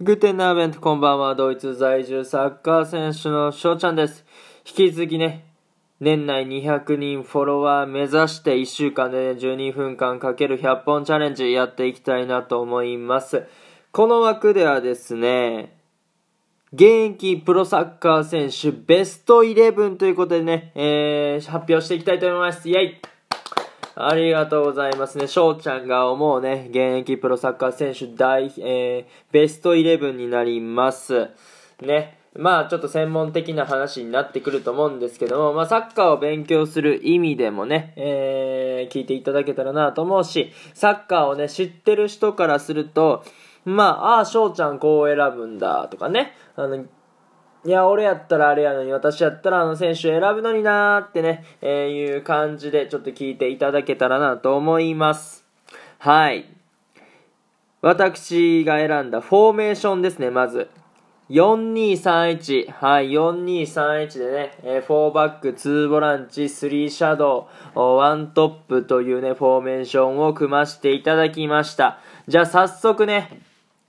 グテナーベントこんばんは。ドイツ在住サッカー選手の翔ちゃんです。引き続きね、年内200人フォロワー目指して1週間で、ね、12分間かける100本チャレンジやっていきたいなと思います。この枠ではですね、現役プロサッカー選手ベスト11ということでね、えー、発表していきたいと思います。イェイありがとうございますね。翔ちゃんが思うね、現役プロサッカー選手大、えー、ベスト11になります。ね。まあちょっと専門的な話になってくると思うんですけども、まあサッカーを勉強する意味でもね、えー、聞いていただけたらなと思うし、サッカーをね、知ってる人からすると、まあ、ああ、翔ちゃんこう選ぶんだとかね、あの、いや、俺やったらあれやのに、私やったらあの選手選ぶのになーってね、えー、いう感じでちょっと聞いていただけたらなと思います。はい。私が選んだフォーメーションですね、まず。4231。はい、4231でね、えー、4バック、2ボランチ、3シャドウ、1トップというね、フォーメーションを組ましていただきました。じゃあ早速ね、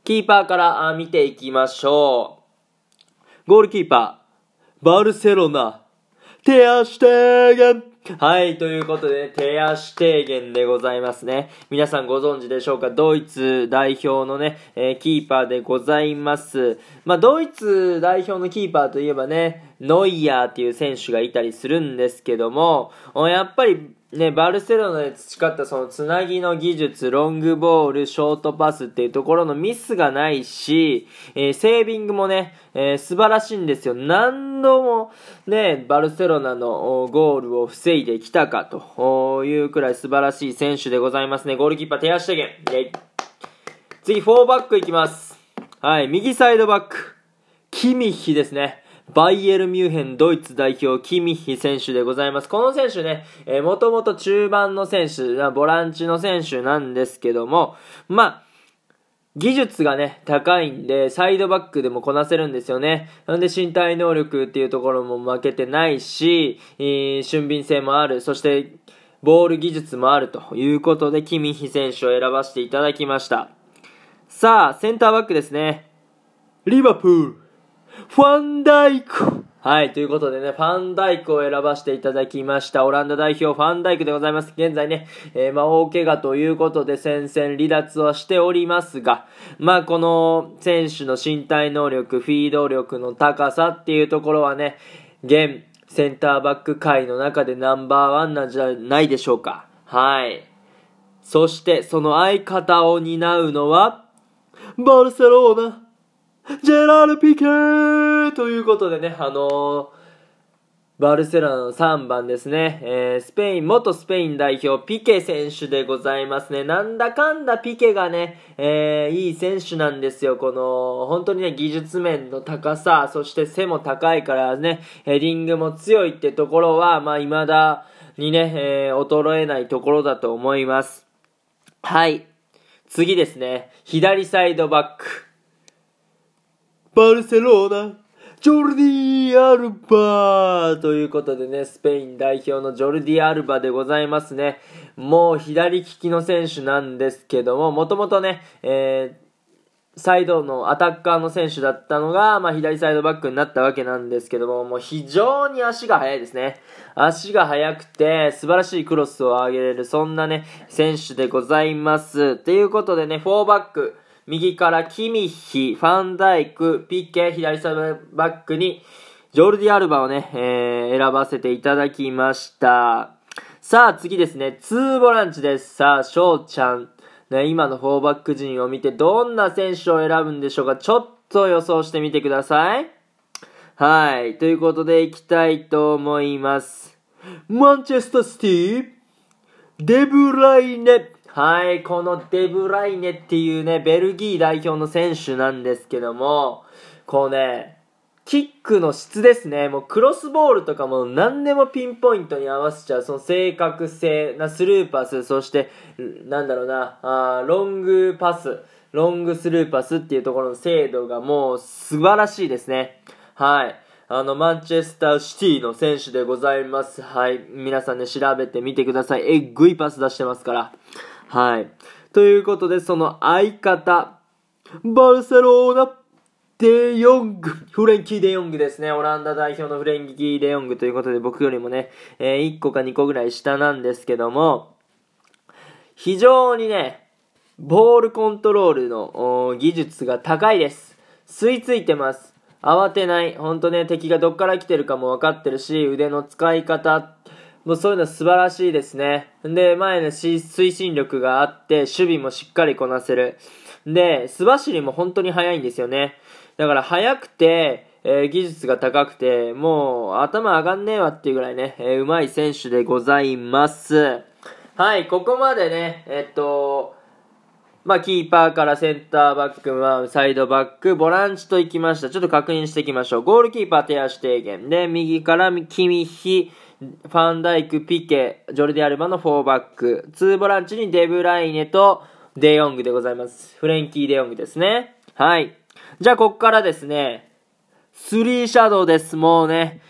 キーパーから見ていきましょう。ゴールキーパー、バルセロナ、テアシュテーゲン。はい、ということで、テアシュテーゲンでございますね。皆さんご存知でしょうか？ドイツ代表のね、えー、キーパーでございます。まあ、ドイツ代表のキーパーといえばね、ノイヤーっていう選手がいたりするんですけども、やっぱりね、バルセロナで培ったそのつなぎの技術、ロングボール、ショートパスっていうところのミスがないし、えー、セービングもね、えー、素晴らしいんですよ。何度もね、バルセロナのゴールを防いできたかというくらい素晴らしい選手でございますね。ゴールキーパー手足ゲン。イイ。次、4バックいきます。はい、右サイドバック。キミヒですね。バイエルミュンヘンドイツ代表キミヒ選手でございます。この選手ね、えー、もともと中盤の選手、ボランチの選手なんですけども、まあ、技術がね、高いんで、サイドバックでもこなせるんですよね。なんで身体能力っていうところも負けてないし、えー、俊敏性もある。そして、ボール技術もあるということで、キミヒ選手を選ばせていただきました。さあ、センターバックですね。リバプール。ファンダイクはい、ということでね、ファンダイクを選ばせていただきました。オランダ代表、ファンダイクでございます。現在ね、えー、まあ、大怪我ということで戦線離脱はしておりますが、まあ、この選手の身体能力、フィード力の高さっていうところはね、現センターバック界の中でナンバーワンなんじゃないでしょうか。はい。そして、その相方を担うのは、バルセロナ。ジェラール・ピケーということでね、あのー、バルセロナの3番ですね、えー、スペイン、元スペイン代表、ピケ選手でございますね。なんだかんだピケがね、えー、いい選手なんですよ。この、本当にね、技術面の高さ、そして背も高いからね、ヘディングも強いってところは、まあ、未だにね、え、衰えないところだと思います。はい。次ですね、左サイドバック。バルセロナ、ジョルディ・アルバということでね、スペイン代表のジョルディ・アルバでございますね。もう左利きの選手なんですけども、もともとね、えー、サイドのアタッカーの選手だったのが、まあ、左サイドバックになったわけなんですけども、もう非常に足が速いですね。足が速くて、素晴らしいクロスを上げれる、そんなね、選手でございます。ということでね、4バック、右からキミヒ、ファンダイク、ピッケ、左サイドバックに、ジョルディ・アルバをね、えー、選ばせていただきました。さあ、次ですね。2ボランチです。さあ、翔ちゃん。ね、今の4バック陣を見て、どんな選手を選ぶんでしょうかちょっと予想してみてください。はい。ということで、いきたいと思います。マンチェスターシティ、デブライネ、はい、このデブライネっていうね、ベルギー代表の選手なんですけども、こうね、キックの質ですね。もうクロスボールとかも何でもピンポイントに合わせちゃう、その正確性なスルーパス、そして、なんだろうな、あロングパス、ロングスルーパスっていうところの精度がもう素晴らしいですね。はい。あの、マンチェスターシティの選手でございます。はい。皆さんね、調べてみてください。えぐいパス出してますから。はい。ということで、その相方、バルセロナ、デヨング、フレンキー・デヨングですね。オランダ代表のフレンキー・デヨングということで、僕よりもね、えー、1個か2個ぐらい下なんですけども、非常にね、ボールコントロールの技術が高いです。吸い付いてます。慌てない。ほんとね、敵がどっから来てるかも分かってるし、腕の使い方、もうそういうの素晴らしいですね。で、前の推進力があって、守備もしっかりこなせる。で、素走りも本当に速いんですよね。だから速くて、えー、技術が高くて、もう頭上がんねえわっていうぐらいね、えー、上手い選手でございます。はい、ここまでね、えっと、まあ、キーパーからセンターバック、まあ、サイドバック、ボランチと行きました。ちょっと確認していきましょう。ゴールキーパー手足低減。で、右からキミヒ、ファンダイク、ピケ、ジョルディアルバの4バック。2ボランチにデブライネとデヨングでございます。フレンキー・デヨングですね。はい。じゃあ、こっからですね、スリーシャドウです。もうね、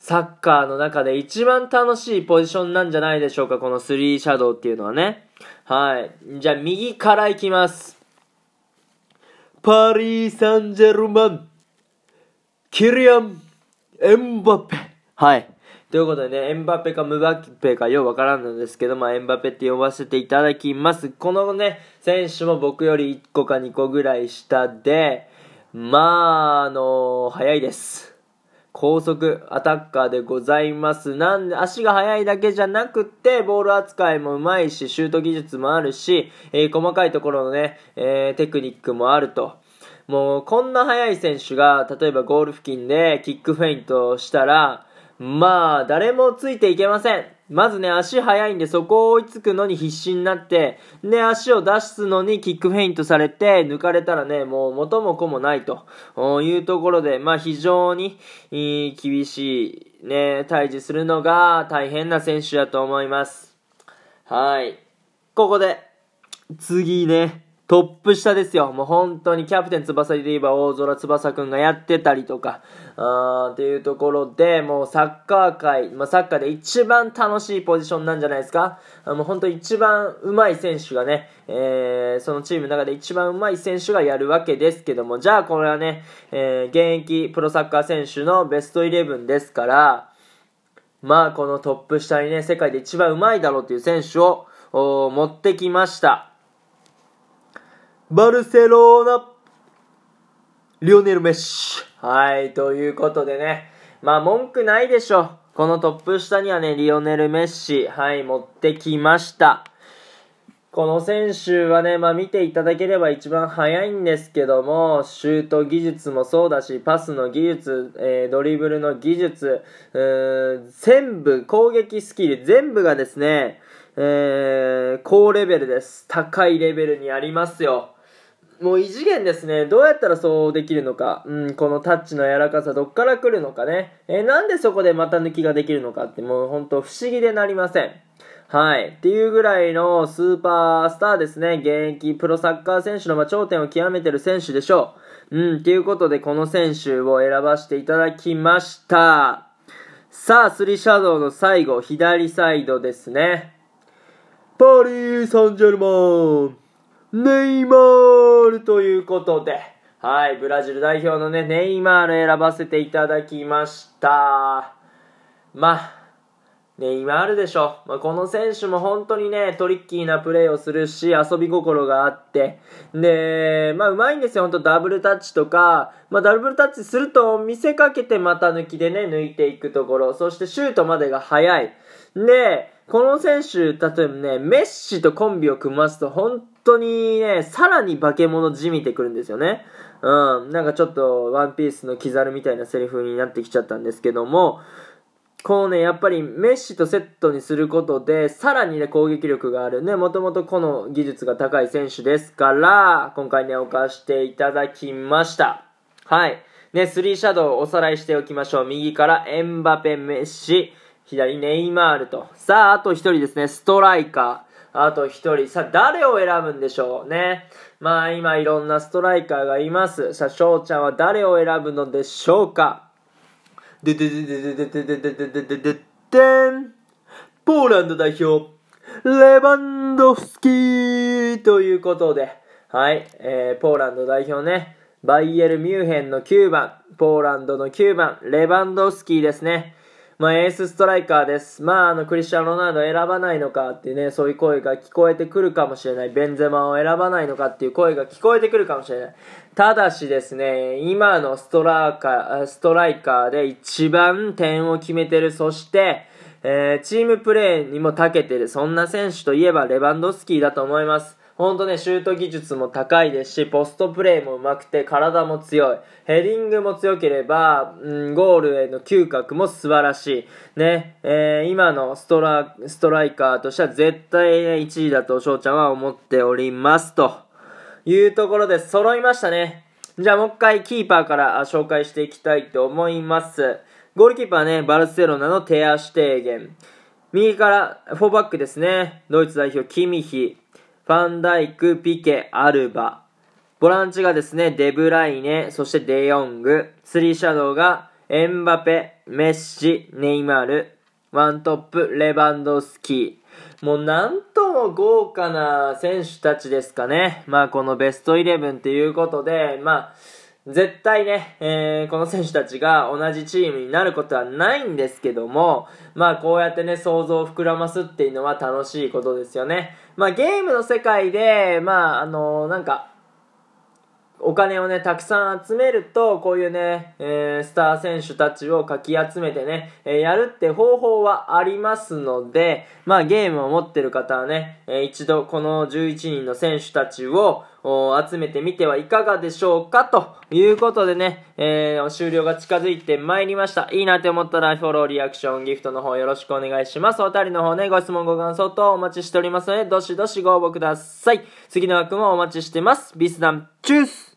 サッカーの中で一番楽しいポジションなんじゃないでしょうか、このスリーシャドウっていうのはね。はい。じゃあ、右からいきます。パリー・サンジェルマン、キリアン、エンバペ。はい。ということでね、エンバペかムバペかようわからんのですけど、まあ、エンバペって呼ばせていただきます。このね、選手も僕より1個か2個ぐらい下で、まあ、あのー、早いです。高速アタッカーでございます。なんで、足が速いだけじゃなくて、ボール扱いもうまいし、シュート技術もあるし、えー、細かいところのね、えー、テクニックもあると。もう、こんな速い選手が、例えばゴール付近でキックフェイントしたら、まあ、誰もついていけません。まずね、足速いんで、そこを追いつくのに必死になって、で、足を出すのにキックフェイントされて、抜かれたらね、もう元も子もないというところで、まあ非常に厳しい、ね、対峙するのが大変な選手だと思います。はい。ここで、次ね、トップ下ですよ。もう本当にキャプテン翼で言えば大空翼くんがやってたりとか、あーっていうところで、もうサッカー界、まあ、サッカーで一番楽しいポジションなんじゃないですか。もう本当一番上手い選手がね、えー、そのチームの中で一番上手い選手がやるわけですけども、じゃあこれはね、えー、現役プロサッカー選手のベストイレブンですから、まあこのトップ下にね、世界で一番上手いだろうという選手を持ってきました。バルセロナ、リオネル・メッシ。はい、ということでね、まあ文句ないでしょ。このトップ下にはね、リオネル・メッシ、はい、持ってきました。この選手はね、まあ見ていただければ一番早いんですけども、シュート技術もそうだし、パスの技術、えー、ドリブルの技術、全部、攻撃スキル、全部がですね、えー、高レベルです。高いレベルにありますよ。もう異次元ですね。どうやったらそうできるのか。うん、このタッチの柔らかさどっから来るのかね。え、なんでそこで股抜きができるのかってもう本当不思議でなりません。はい。っていうぐらいのスーパースターですね。現役プロサッカー選手のま頂点を極めてる選手でしょう。うん、っていうことでこの選手を選ばせていただきました。さあ、スリーシャドウの最後、左サイドですね。パリー・サンジェルマンネイマールということで、はい、ブラジル代表のね、ネイマール選ばせていただきました。まあ、ネイマールでしょ。まあ、この選手も本当にね、トリッキーなプレーをするし、遊び心があって、で、まあ、うまいんですよ。本当ダブルタッチとか、まあ、ダブルタッチすると見せかけて股抜きでね、抜いていくところ、そしてシュートまでが速い。で、この選手、例えばね、メッシとコンビを組ますと、本当にね、さらに化け物じみてくるんですよね。うん、なんかちょっと、ワンピースのキザルみたいなセリフになってきちゃったんですけども、このね、やっぱりメッシとセットにすることで、さらにね、攻撃力があるね、もともとこの技術が高い選手ですから、今回ね、置かしていただきました。はい。ね、スリーシャドウをおさらいしておきましょう。右からエンバペ、メッシ、左ネイマールと。さあ、あと1人ですね、ストライカー。あと1人。さあ、誰を選ぶんでしょうね。まあ、今いろんなストライカーがいます。さあ、翔ちゃんは誰を選ぶのでしょうかでででででででででででででんポーランド代表、レバンドフスキーということで、はい、えー、ポーランド代表ね、バイエル・ミューヘンの9番、ポーランドの9番、レバンドフスキーですね。まあ、エースストライカーです。まあ、あの、クリスチャン・ロナウド選ばないのかっていうね、そういう声が聞こえてくるかもしれない。ベンゼマを選ばないのかっていう声が聞こえてくるかもしれない。ただしですね、今のストラーカー、ストライカーで一番点を決めてる、そして、えー、チームプレーにも長けてる、そんな選手といえばレバンドスキーだと思います。ほんとね、シュート技術も高いですし、ポストプレーも上手くて、体も強い。ヘディングも強ければ、うん、ゴールへの嗅覚も素晴らしい。ね、えー、今のストラ、ストライカーとしては絶対ね、1位だと翔ちゃんは思っております。というところで揃いましたね。じゃあもう一回キーパーから紹介していきたいと思います。ゴールキーパーね、バルセロナのテアシュテーゲン。右から4バックですね。ドイツ代表キミヒ。ファンダイク、ピケ、アルバ。ボランチがですね、デブライネ、そしてデヨング。スリーシャドウがエンバペ、メッシ、ネイマール。ワントップ、レバンドスキー。もうなんとも豪華な選手たちですかね。まあこのベストイレブンということで、まあ、絶対ね、えー、この選手たちが同じチームになることはないんですけども、まあこうやってね、想像を膨らますっていうのは楽しいことですよね。まあゲームの世界で、まああのー、なんか、お金をね、たくさん集めると、こういうね、えー、スター選手たちをかき集めてね、えー、やるって方法はありますので、まあゲームを持ってる方はね、えー、一度この11人の選手たちを集めてみてはいかがでしょうか？ということでね、えー、終了が近づいてまいりました。いいなって思ったらフォロー、リアクション、ギフトの方よろしくお願いします。おたりの方ね、ご質問、ご感想とお待ちしておりますので、どしどしご応募ください。次の枠もお待ちしてます。ビスダン、チュース